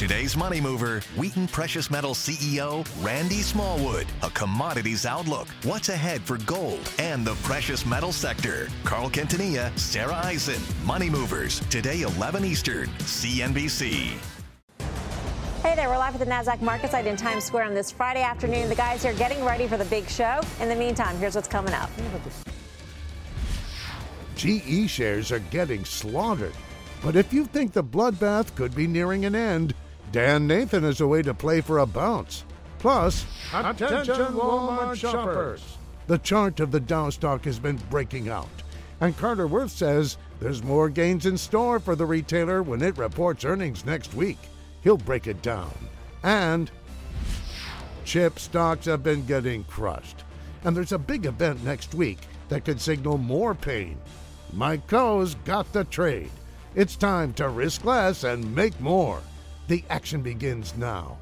Today's money mover, Wheaton Precious Metals CEO Randy Smallwood. A commodities outlook, what's ahead for gold and the precious metal sector. Carl Quintanilla, Sarah Eisen, Money Movers. Today 11 Eastern, CNBC. Hey there, we're live at the NASDAQ market site in Times Square on this Friday afternoon. The guys here are getting ready for the big show. In the meantime, here's what's coming up. GE shares are getting slaughtered. But if you think the bloodbath could be nearing an end, Dan Nathan is a way to play for a bounce. Plus, attention Walmart shoppers. The chart of the Dow stock has been breaking out. And Carter Worth says there's more gains in store for the retailer when it reports earnings next week. He'll break it down. And chip stocks have been getting crushed. And there's a big event next week that could signal more pain. Mike Khouw's got the trade. It's time to risk less and make more. The action begins now.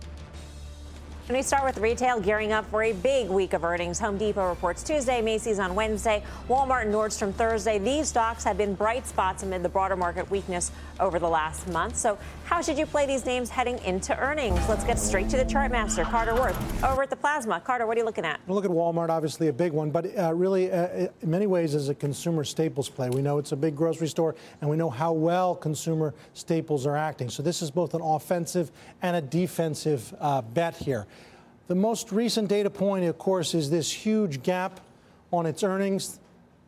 And we start with retail gearing up for a big week of earnings. Home Depot reports Tuesday, Macy's on Wednesday, Walmart and Nordstrom Thursday. These stocks have been bright spots amid the broader market weakness over the last month. So, how should you play these names heading into earnings? Let's get straight to the chart master, Carter Worth, over at the Plasma. Carter, what are you looking at? Look at Walmart, obviously a big one, but uh, really, uh, in many ways, is a consumer staples play. We know it's a big grocery store, and we know how well consumer staples are acting. So, this is both an offensive and a defensive uh, bet here. The most recent data point, of course, is this huge gap on its earnings.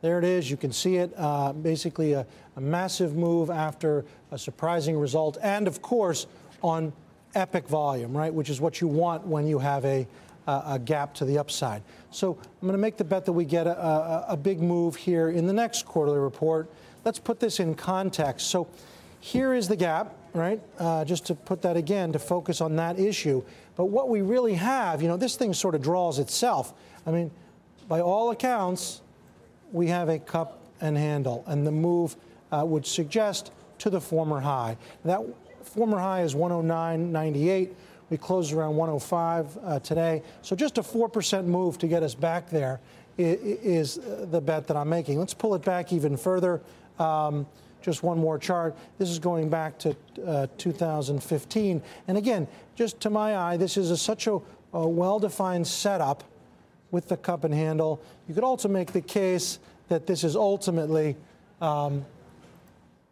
There it is. You can see it. Uh, basically, a, a, massive move after a surprising result. And, of course, on epic volume, right, which is what you want when you have a, a, a gap to the upside. So I'm going to make the bet that we get a, a big move here in the next quarterly report. Let's put this in context. So here is the gap, right? Uh, just to put that again, to focus on that issue. But what we really have, you know, this thing sort of draws itself. I mean, by all accounts, we have a cup and handle, and the move uh, would suggest to the former high. That former high is 109.98. We closed around 105 uh, today. So just a 4% move to get us back there is the bet that I'm making. Let's pull it back even further. Um, just one more chart. This is going back to uh, 2015. And again, just to my eye, this is a, such a, a well defined setup with the cup and handle. You could also make the case that this is ultimately um,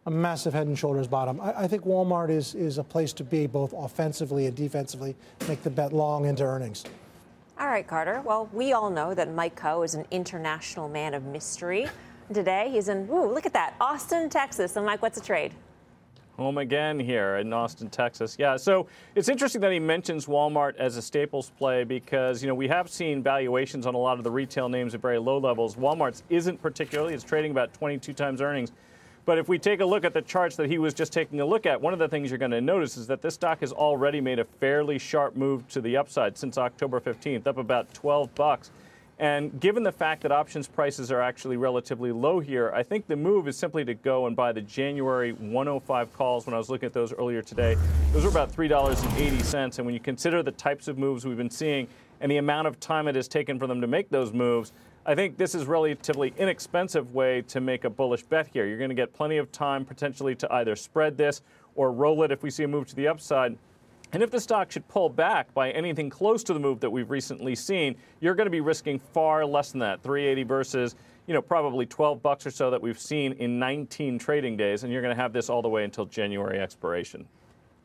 a massive head and shoulders bottom. I, I, think Walmart is, is a place to be both offensively and defensively. Make the bet long into earnings. All right, Carter. Well, we all know that Mike Khouw is an international man of mystery today. He's in, ooh, look at that, Austin, Texas. I'm like, what's a trade? Home again here in Austin, Texas. Yeah, so it's interesting that he mentions Walmart as a staples play because, you know, we have seen valuations on a lot of the retail names at very low levels. Walmart's isn't particularly, it's trading about 22 times earnings. But if we take a look at the charts that he was just taking a look at, one of the things you're going to notice is that this stock has already made a fairly sharp move to the upside since October 15th, up about 12 bucks. And given the fact that options prices are actually relatively low here, I think the move is simply to go and buy the January 105 calls. When I was looking at those earlier today, those were about $3.80. And when you consider the types of moves we've been seeing and the amount of time it has taken for them to make those moves, I think this is relatively inexpensive way to make a bullish bet here. You're going to get plenty of time potentially to either spread this or roll it if we see a move to the upside. And if the stock should pull back by anything close to the move that we've recently seen, you're going to be risking far less than that, 380 versus, you know, probably 12 bucks or so that we've seen in 19 trading days, and you're going to have this all the way until January expiration.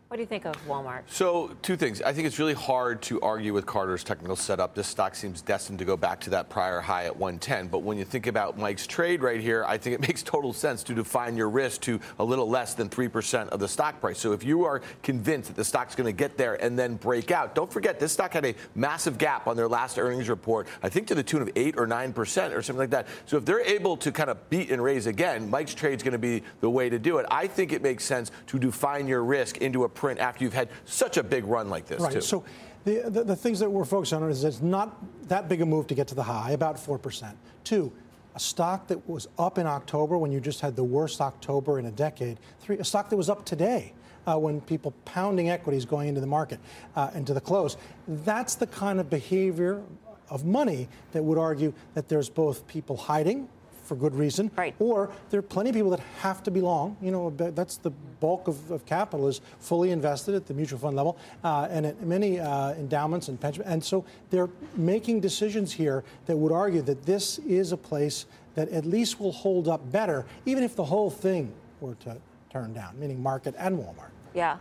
What do you think of Walmart? So, two things. I think it's really hard to argue with Carter's technical setup. This stock seems destined to go back to that prior high at 110. But when you think about Mike's trade right here, I think it makes total sense to define your risk to a little less than 3% of the stock price. So, if you are convinced that the stock's going to get there and then break out, don't forget this stock had a massive gap on their last earnings report, I think to the tune of 8 or 9% or something like that. So, if they're able to kind of beat and raise again, Mike's trade is going to be the way to do it. I think it makes sense to define your risk into a print after you've had such a big run like this, right. too. So the, the, the, things that we're focused on is it's not that big a move to get to the high, about 4%. Two, a stock that was up in October when you just had the worst October in a decade. Three, a stock that was up today. Uh, when people pounding equities going into the market, uh, into the close. That's the kind of behavior of money that would argue that there's both people hiding for good reason. Right. Or there are plenty of people that have to be long. You know, that's the bulk of, of capital is fully invested at the mutual fund level uh, and at many uh, endowments and pension. And so they're making decisions here that would argue that this is a place that at least will hold up better, even if the whole thing were to turn down, meaning market and Walmart. Yeah.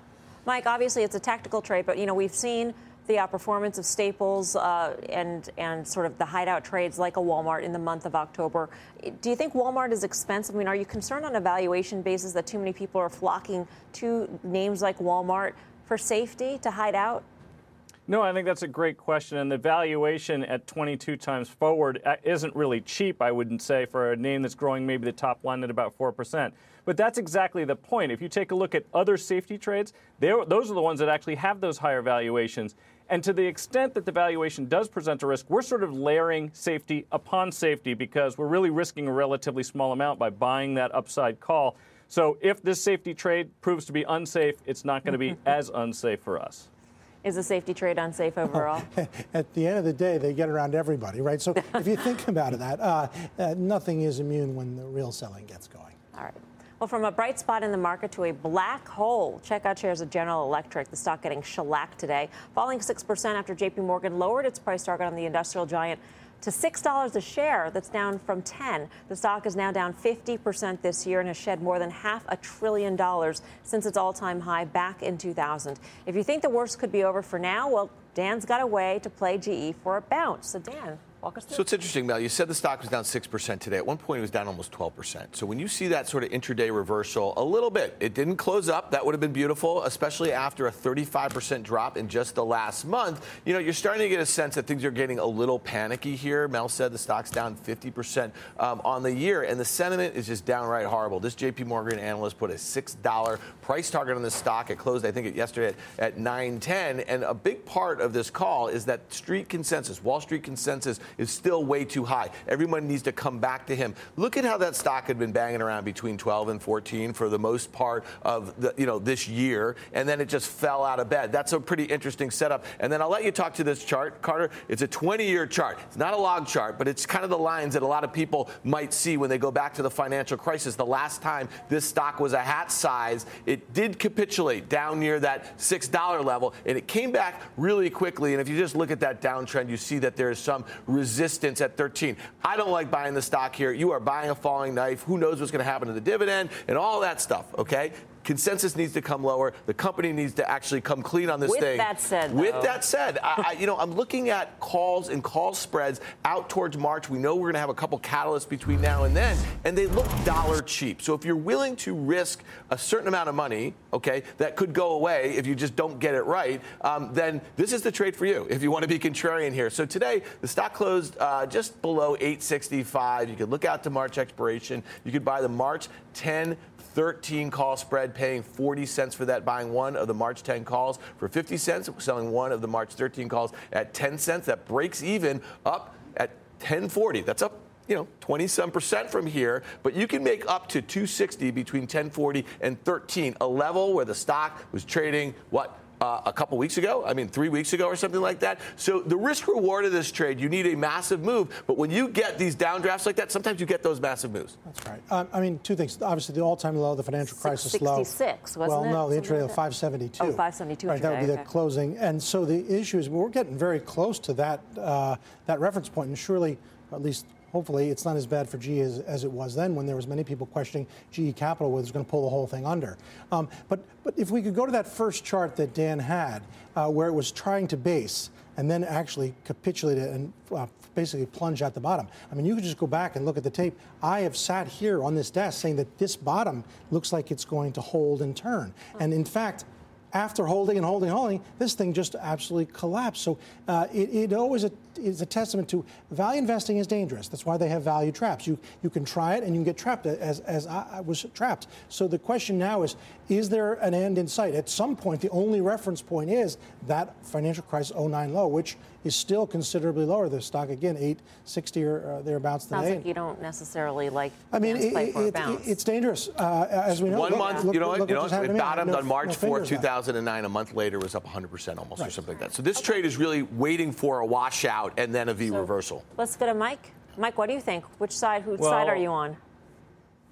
Mike, obviously it's a tactical trade, but you know we've seen the outperformance of staples uh, and and sort of the hideout trades like a Walmart in the month of October. Do you think Walmart is expensive? I mean, are you concerned on a valuation basis that too many people are flocking to names like Walmart for safety to hide out? No, I think that's a great question. And the valuation at 22 times forward uh, isn't really cheap, I wouldn't say, for a name that's growing maybe the top line at about 4%. But that's exactly the point. If you take a look at other safety trades, those are the ones that actually have those higher valuations. And to the extent that the valuation does present a risk, we're sort of layering safety upon safety because we're really risking a relatively small amount by buying that upside call. So if this safety trade proves to be unsafe, it's not going to be as unsafe for us. Is a safety trade unsafe overall? At the end of the day, they get around everybody, right? So if you think about it, that uh, uh, nothing is immune when the real selling gets going. All right. Well, from a bright spot in the market to a black hole, check out shares of General Electric. The stock getting shellacked today, falling 6% after JP Morgan lowered its price target on the industrial giant to $6 a share. That's down from 10. The stock is now down 50% this year and has shed more than half a trillion dollars since its all-time high back in 2000. If you think the worst could be over for now, well, Dan's got a way to play GE for a bounce. So Dan, Walk us through. So it's interesting, Mel. You said the stock was down 6% today. At one point, it was down almost 12%. So when you see that sort of intraday reversal, a little bit, it didn't close up. That would have been beautiful, especially after a 35% drop in just the last month. You know, you're starting to get a sense that things are getting a little panicky here. Mel said the stock's down 50% um, on the year, and the sentiment is just downright horrible. This JP Morgan analyst put a $6 price target on this stock. It closed, I think, yesterday at, at 910. And a big part of this call is that street consensus, Wall Street consensus, is still way too high. Everyone needs to come back to him. Look at how that stock had been banging around between 12 and 14 for the most part of the, you know this year, and then it just fell out of bed. That's a pretty interesting setup. And then I'll let you talk to this chart, Carter. It's a 20-year chart. It's not a log chart, but it's kind of the lines that a lot of people might see when they go back to the financial crisis. The last time this stock was a hat size, it did capitulate down near that $6 level, and it came back really quickly. And if you just look at that downtrend, you see that there's some resistance at 13. I don't like buying the stock here. You are buying a falling knife. Who knows what's going to happen to the dividend and all that stuff, okay? Consensus needs to come lower. The company needs to actually come clean on this With thing. With that said, with that said, I, I, you know, I'm looking at calls and call spreads out towards March. We know we're going to have a couple catalysts between now and then, and they look dollar cheap. So if you're willing to risk a certain amount of money, okay, that could go away if you just don't get it right, um, then this is the trade for you if you want to be contrarian here. So today the stock closed uh, just below 865. You could look out to March expiration. You could buy the March 10 13 call spread, paying 40 cents for that, buying one of the March 10 calls for 50 cents, selling one of the March 13 calls at 10 cents. That breaks even up at 1040. That's up you know 20 some percent from here but you can make up to 260 between 1040 and 13 a level where the stock was trading what uh, a couple weeks ago. I mean, three weeks ago or something like that. So the risk reward of this trade, you need a massive move. But when you get these downdrafts like that, sometimes you get those massive moves. That's right. Um, I mean, two things. Obviously, the all-time low, the financial crisis low. 66, wasn't well, it? no, the intraday like 572. Oh, 572. Right, that would be okay. the closing. And so the issue is we're getting very close to that uh, that reference point, and surely, at least hopefully it's not as bad for GE as, as, it was then when there was many people questioning GE Capital was going to pull the whole thing under. Um, but, but if we could go to that first chart that Dan had, uh, where it was trying to base and then actually capitulate it and uh, basically plunge at the bottom. I mean, you could just go back and look at the tape. I have sat here on this desk saying that this bottom looks like it's going to hold and turn. And in fact, after holding and holding and holding, this thing just absolutely collapsed. So uh, it, it, always a, is a testament to value investing is dangerous. That's why they have value traps. You you can try it and you can get trapped as, as I was trapped. So the question now is, is there an end in sight? At some point, the only reference point is that financial crisis 09 low, which is still considerably lower. The stock again, 860 or uh, thereabouts Sounds today. like you don't necessarily like. I mean, it, it, it's dangerous, uh, as we know. One look, month, look, you know, look, you know, what it bottomed no, on March no 4, 2009. A month later, was up 100 percent almost, right. or something like that. So this trade is really waiting for a washout and then a V so reversal. Let's go to Mike. Mike, what do you think? Which side? Whose well, side are you on?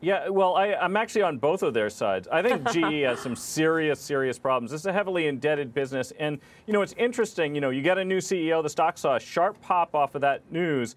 Yeah, well, I, am actually on both of their sides. I think GE has some serious, serious problems. This is a heavily indebted business, and you know it's interesting. You know, you get a new CEO, the stock saw a sharp pop off of that news,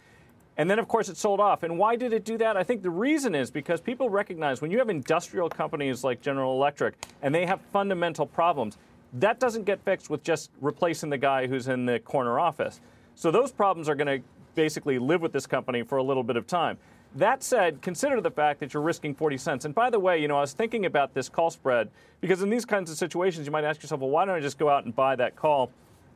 and then of course it sold off. And why did it do that? I think the reason is because people recognize when you have industrial companies like General Electric and they have fundamental problems, that doesn't get fixed with just replacing the guy who's in the corner office. So those problems are going to basically live with this company for a little bit of time. That said, consider the fact that you're risking 40 cents. And by the way, you know, I was thinking about this call spread because in these kinds of situations, you might ask yourself, well, why don't I just go out and buy that call?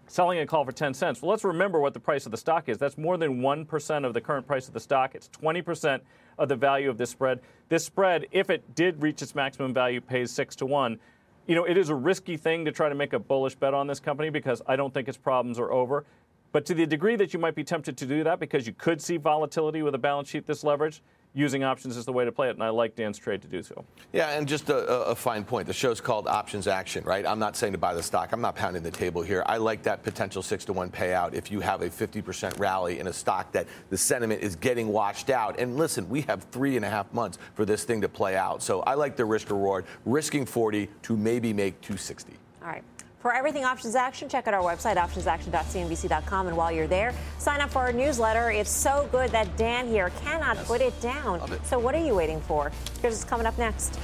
Selling a call for 10 cents. Well, let's remember what the price of the stock is. That's more than 1% of the current price of the stock. It's 20% of the value of this spread. This spread, if it did reach its maximum value, pays 6 to 1 you know, it is a risky thing to try to make a bullish bet on this company because I don't think its problems are over. But to the degree that you might be tempted to do that because you could see volatility with a balance sheet this leveraged, using options is the way to play it, and I like Dan's trade to do so. Yeah, and just a, a, fine point. The show's called Options Action, right? I'm not saying to buy the stock. I'm not pounding the table here. I like that potential six to one payout if you have a 50% rally in a stock that the sentiment is getting washed out. And listen, we have three and a half months for this thing to play out. So I like the risk reward, risking 40 to maybe make 260. All right. For everything options action, check out our website, optionsaction.cnbc.com. And while you're there, sign up for our newsletter. It's so good that Dan here cannot yes. put it down. It. So, what are you waiting for? Here's what's coming up next.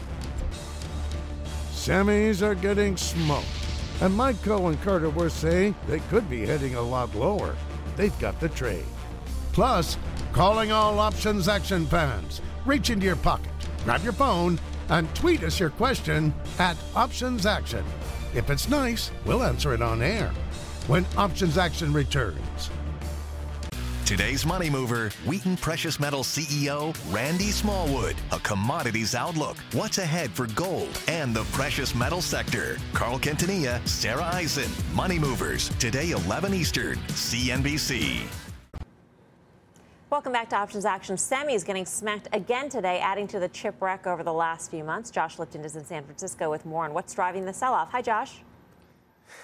Semis are getting smoked. And Mike Khouw and Carter Worth say they could be heading a lot lower. They've got the trade. Plus, calling all options action fans. Reach into your pocket, grab your phone, and tweet us your question at Options Action. If it's nice, we'll answer it on air when Options Action returns. Today's Money Mover, Wheaton Precious Metals CEO Randy Smallwood. A commodities outlook. What's ahead for gold and the precious metal sector? Carl Quintanilla, Sarah Eisen. Money Movers. Today, 11 Eastern. CNBC. Welcome back to Options Action. Semi is getting smacked again today, adding to the chip wreck over the last few months. Josh Lipton is in San Francisco with more on what's driving the sell off. Hi, Josh.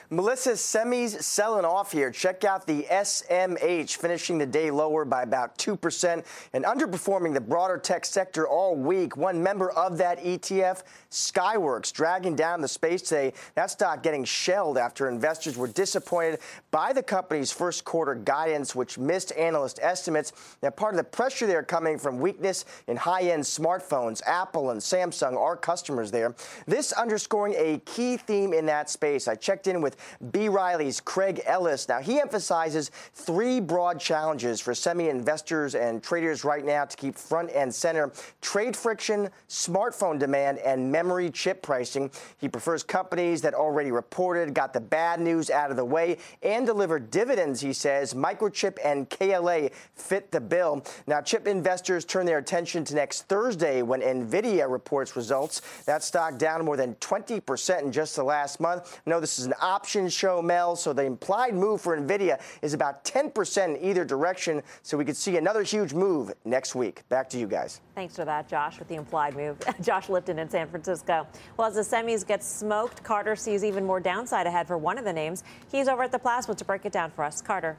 Melissa Semis selling off here. Check out the SMH, finishing the day lower by about 2% and underperforming the broader tech sector all week. One member of that ETF, Skyworks, dragging down the space today. That stock getting shelled after investors were disappointed by the company's first quarter guidance, which missed analyst estimates. Now, part of the pressure there coming from weakness in high end smartphones. Apple and Samsung are customers there. This underscoring a key theme in that space. I checked in with B. Riley's Craig Ellis. Now, he emphasizes three broad challenges for semi investors and traders right now to keep front and center trade friction, smartphone demand, and memory chip pricing. He prefers companies that already reported, got the bad news out of the way, and delivered dividends, he says. Microchip and KLA fit the bill. Now, chip investors turn their attention to next Thursday when NVIDIA reports results. That stock down more than 20% in just the last month. Know this is an options show, Mel. So the implied move for NVIDIA is about 10% in either direction. So we could see another huge move next week. Back to you guys. Thanks for that, Josh, with the implied move. Josh Lipton in San Francisco. Well, as the semis get smoked, Carter sees even more downside ahead for one of the names. He's over at the plasma to break it down for us. Carter.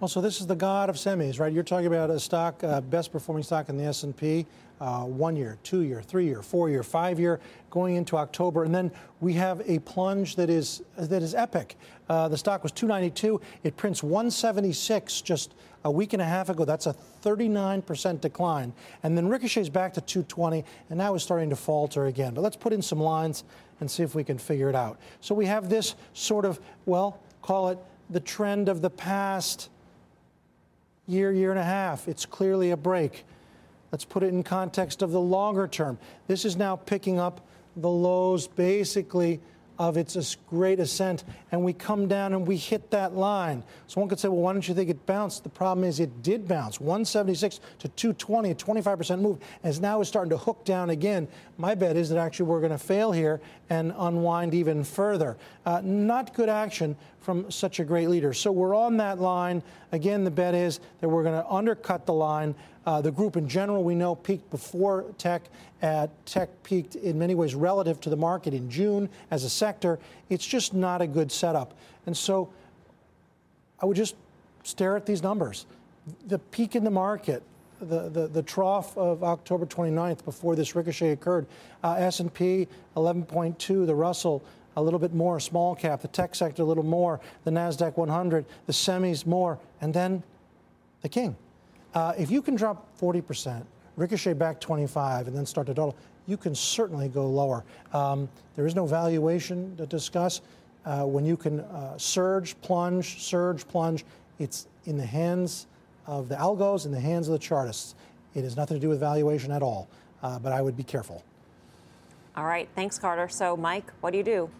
Well, so this is the god of semis, right? You're talking about a stock, uh, best performing stock in the S&P, uh, one year, two year, three year, four year, five year, going into October, and then we have a plunge that is that is epic. Uh, the stock was 292. It prints 176 just a week and a half ago. That's a 39% decline, and then ricochets back to 220, and now is starting to falter again. But let's put in some lines and see if we can figure it out. So we have this sort of, well, call it the trend of the past year, year and a half. It's clearly a break. Let's put it in context of the longer term. This is now picking up the lows basically of its great ascent, and we come down and we hit that line. So one could say, well, why don't you think it bounced? The problem is it did bounce 176 to 220, a 25% move, as now is starting to hook down again. My bet is that actually we're going to fail here and unwind even further. Uh, not good action from such a great leader. So we're on that line. Again, the bet is that we're going to undercut the line. Uh, the group in general, we know, peaked before tech. At tech peaked in many ways relative to the market in June as a sector. It's just not a good setup. And so I would just stare at these numbers. The peak in the market, the, the, the trough of October 29th before this ricochet occurred. Uh, S&P 11.2, the Russell a little bit more, small cap, the tech sector a little more, the Nasdaq 100, the semis more, and then the king. Uh, if you can drop 40%, ricochet back 25, and then start to total, you can certainly go lower. Um, there is no valuation to discuss. Uh, when you can uh, surge, plunge, surge, plunge, it's in the hands of the algos, in the hands of the chartists. It has nothing to do with valuation at all, uh, but I would be careful. All right, thanks, Carter. So, Mike, what do you do?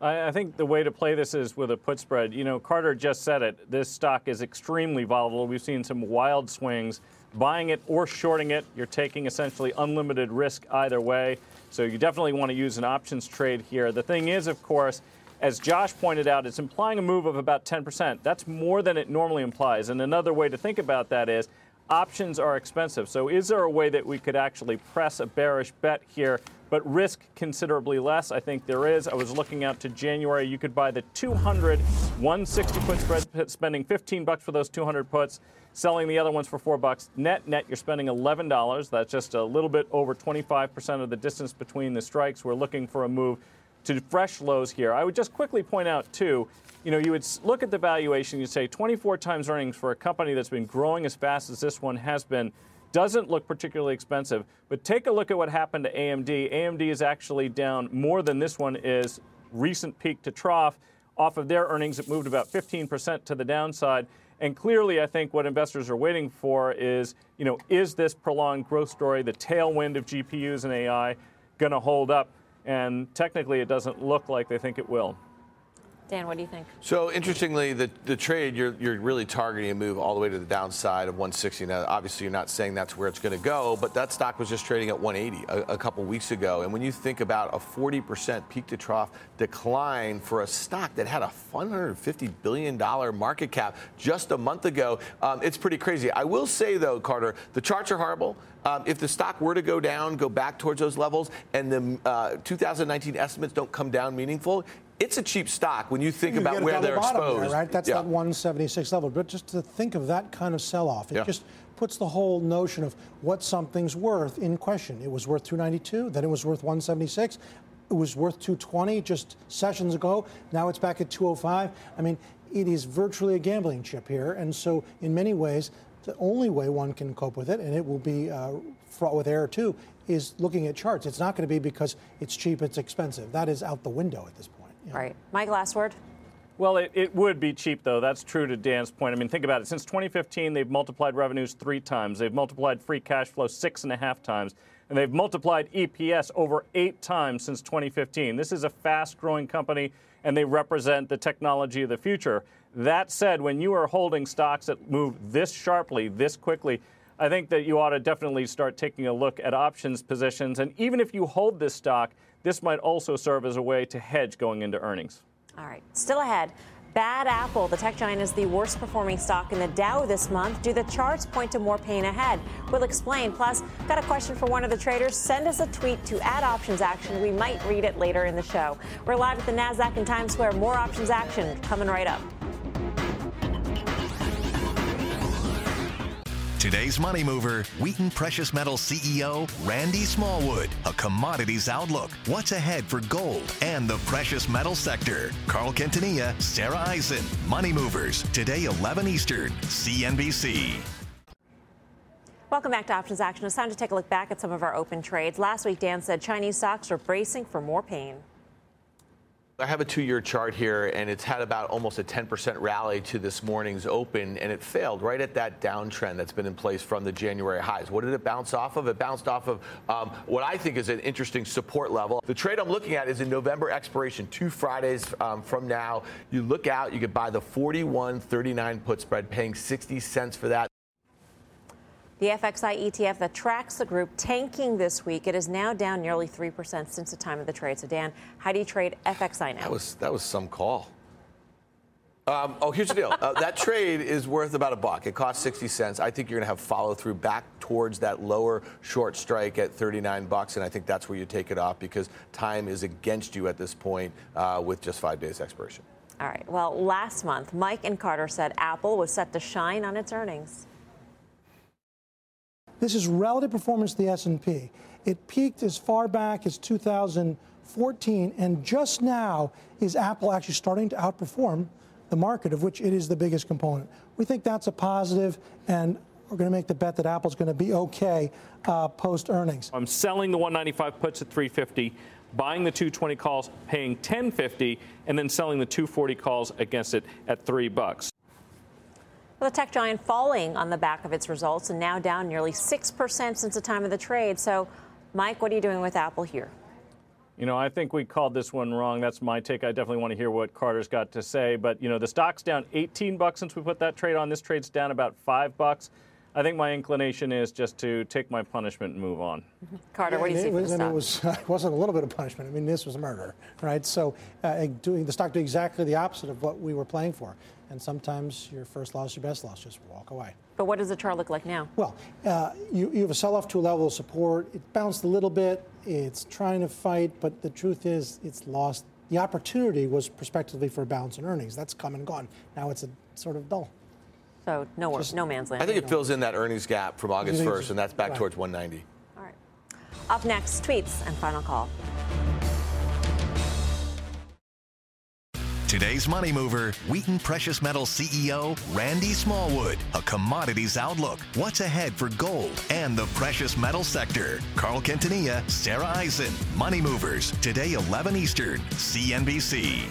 I, think the way to play this is with a put spread. You know, Carter just said it. This stock is extremely volatile. We've seen some wild swings. Buying it or shorting it, you're taking essentially unlimited risk either way. So you definitely want to use an options trade here. The thing is, of course, as Josh pointed out, it's implying a move of about 10%. That's more than it normally implies. And another way to think about that is options are expensive. So is there a way that we could actually press a bearish bet here but risk considerably less. I think there is. I was looking out to January. You could buy the 200 160 put spread, spending 15 bucks for those 200 puts, selling the other ones for four bucks. Net net, you're spending $11. That's just a little bit over 25% of the distance between the strikes. We're looking for a move to fresh lows here. I would just quickly point out too. You know, you would look at the valuation. You'd say 24 times earnings for a company that's been growing as fast as this one has been doesn't look particularly expensive. But take a look at what happened to AMD. AMD is actually down more than this one is recent peak to trough. Off of their earnings, it moved about 15% to the downside. And clearly, I think what investors are waiting for is, you know, is this prolonged growth story, the tailwind of GPUs and AI, going to hold up? And technically, it doesn't look like they think it will. Dan, what do you think? So interestingly, the, the trade you're you're really targeting a move all the way to the downside of 160. Now, obviously, you're not saying that's where it's going to go, but that stock was just trading at 180 a, a couple weeks ago. And when you think about a 40% peak to trough decline for a stock that had a 150 billion dollar market cap just a month ago, um, it's pretty crazy. I will say though, Carter, the charts are horrible. Um, if the stock were to go down, go back towards those levels, and the uh, 2019 estimates don't come down meaningful, it's a cheap stock when you think you about where they're exposed. There, right? That's yeah. that 176 level. But just to think of that kind of sell-off, it yeah. just puts the whole notion of what something's worth in question. It was worth 292, then it was worth 176. It was worth 220 just sessions ago. Now it's back at 205. I mean, it is virtually a gambling chip here. And so, in many ways, the only way one can cope with it, and it will be uh, fraught with error too, is looking at charts. It's not going to be because it's cheap, it's expensive. That is out the window at this point. Yeah. Right. Mike, last word. Well, it, it would be cheap, though. That's true to Dan's point. I mean, think about it. Since 2015, they've multiplied revenues three times. They've multiplied free cash flow six and a half times. And they've multiplied EPS over eight times since 2015. This is a fast growing company, and they represent the technology of the future. That said, when you are holding stocks that move this sharply, this quickly, I think that you ought to definitely start taking a look at options positions. And even if you hold this stock, this might also serve as a way to hedge going into earnings. All right, still ahead. Bad Apple, the tech giant, is the worst performing stock in the Dow this month. Do the charts point to more pain ahead? We'll explain. Plus, got a question for one of the traders. Send us a tweet to add options action. We might read it later in the show. We're live at the NASDAQ in Times Square. More options action coming right up. Today's Money Mover, Wheaton Precious Metals CEO Randy Smallwood. A commodities outlook, what's ahead for gold and the precious metal sector. Carl Quintanilla, Sarah Eisen. Money Movers, today 11 Eastern, CNBC. Welcome back to Options Action. It's time to take a look back at some of our open trades. Last week, Dan said Chinese stocks are bracing for more pain. I have a two year chart here, and it's had about almost a 10% rally to this morning's open, and it failed right at that downtrend that's been in place from the January highs. What did it bounce off of? It bounced off of um, what I think is an interesting support level. The trade I'm looking at is in November expiration, two Fridays um, from now. You look out, you could buy the 41.39 put spread, paying 60 cents for that. The FXI ETF that tracks the group tanking this week. It is now down nearly 3% since the time of the trade. So, Dan, how do you trade FXI now? That was, that was some call. Um, oh, here's the deal. Uh, that trade is worth about a buck. It costs 60 cents. I think you're going to have follow through back towards that lower short strike at 39 bucks, and I think that's where you take it off because time is against you at this point uh, with just five days expiration. All right. Well, last month, Mike and Carter said Apple was set to shine on its earnings. This is relative performance to the S&P. It peaked as far back as 2014, and just now is Apple actually starting to outperform the market, of which it is the biggest component. We think that's a positive, and we're going to make the bet that Apple's going to be okay uh, post earnings. I'm selling the 195 puts at 350, buying the 220 calls, paying 1050, and then selling the 240 calls against it at three bucks. The tech giant falling on the back of its results and now down nearly 6% since the time of the trade. So, Mike, what are you doing with Apple here? You know, I think we called this one wrong. That's my take. I definitely want to hear what Carter's got to say. But you know, the stock's down 18 bucks since we put that trade on. This trade's down about five bucks. I think my inclination is just to take my punishment and move on. Carter, what do you see it was, for the stock? It, was, it wasn't a little bit of punishment. I mean, this was murder, right? So, uh, doing the stock doing exactly the opposite of what we were playing for. And sometimes your first loss, your best loss. Just walk away. But what does the chart look like now? Well, uh, you, you have a sell-off to a level of support. It bounced a little bit. It's trying to fight, but the truth is, it's lost. The opportunity was prospectively for a bounce in earnings. That's come and gone. Now it's a sort of dull. So no, Just, no man's land. I think it fills in that earnings gap from August 1st, and that's back right. towards 190. All right. Up next, tweets and final call. Today's Money Mover, Wheaton Precious Metals CEO Randy Smallwood. A commodities outlook, what's ahead for gold and the precious metal sector. Carl Quintanilla, Sarah Eisen. Money Movers, today 11 Eastern, CNBC.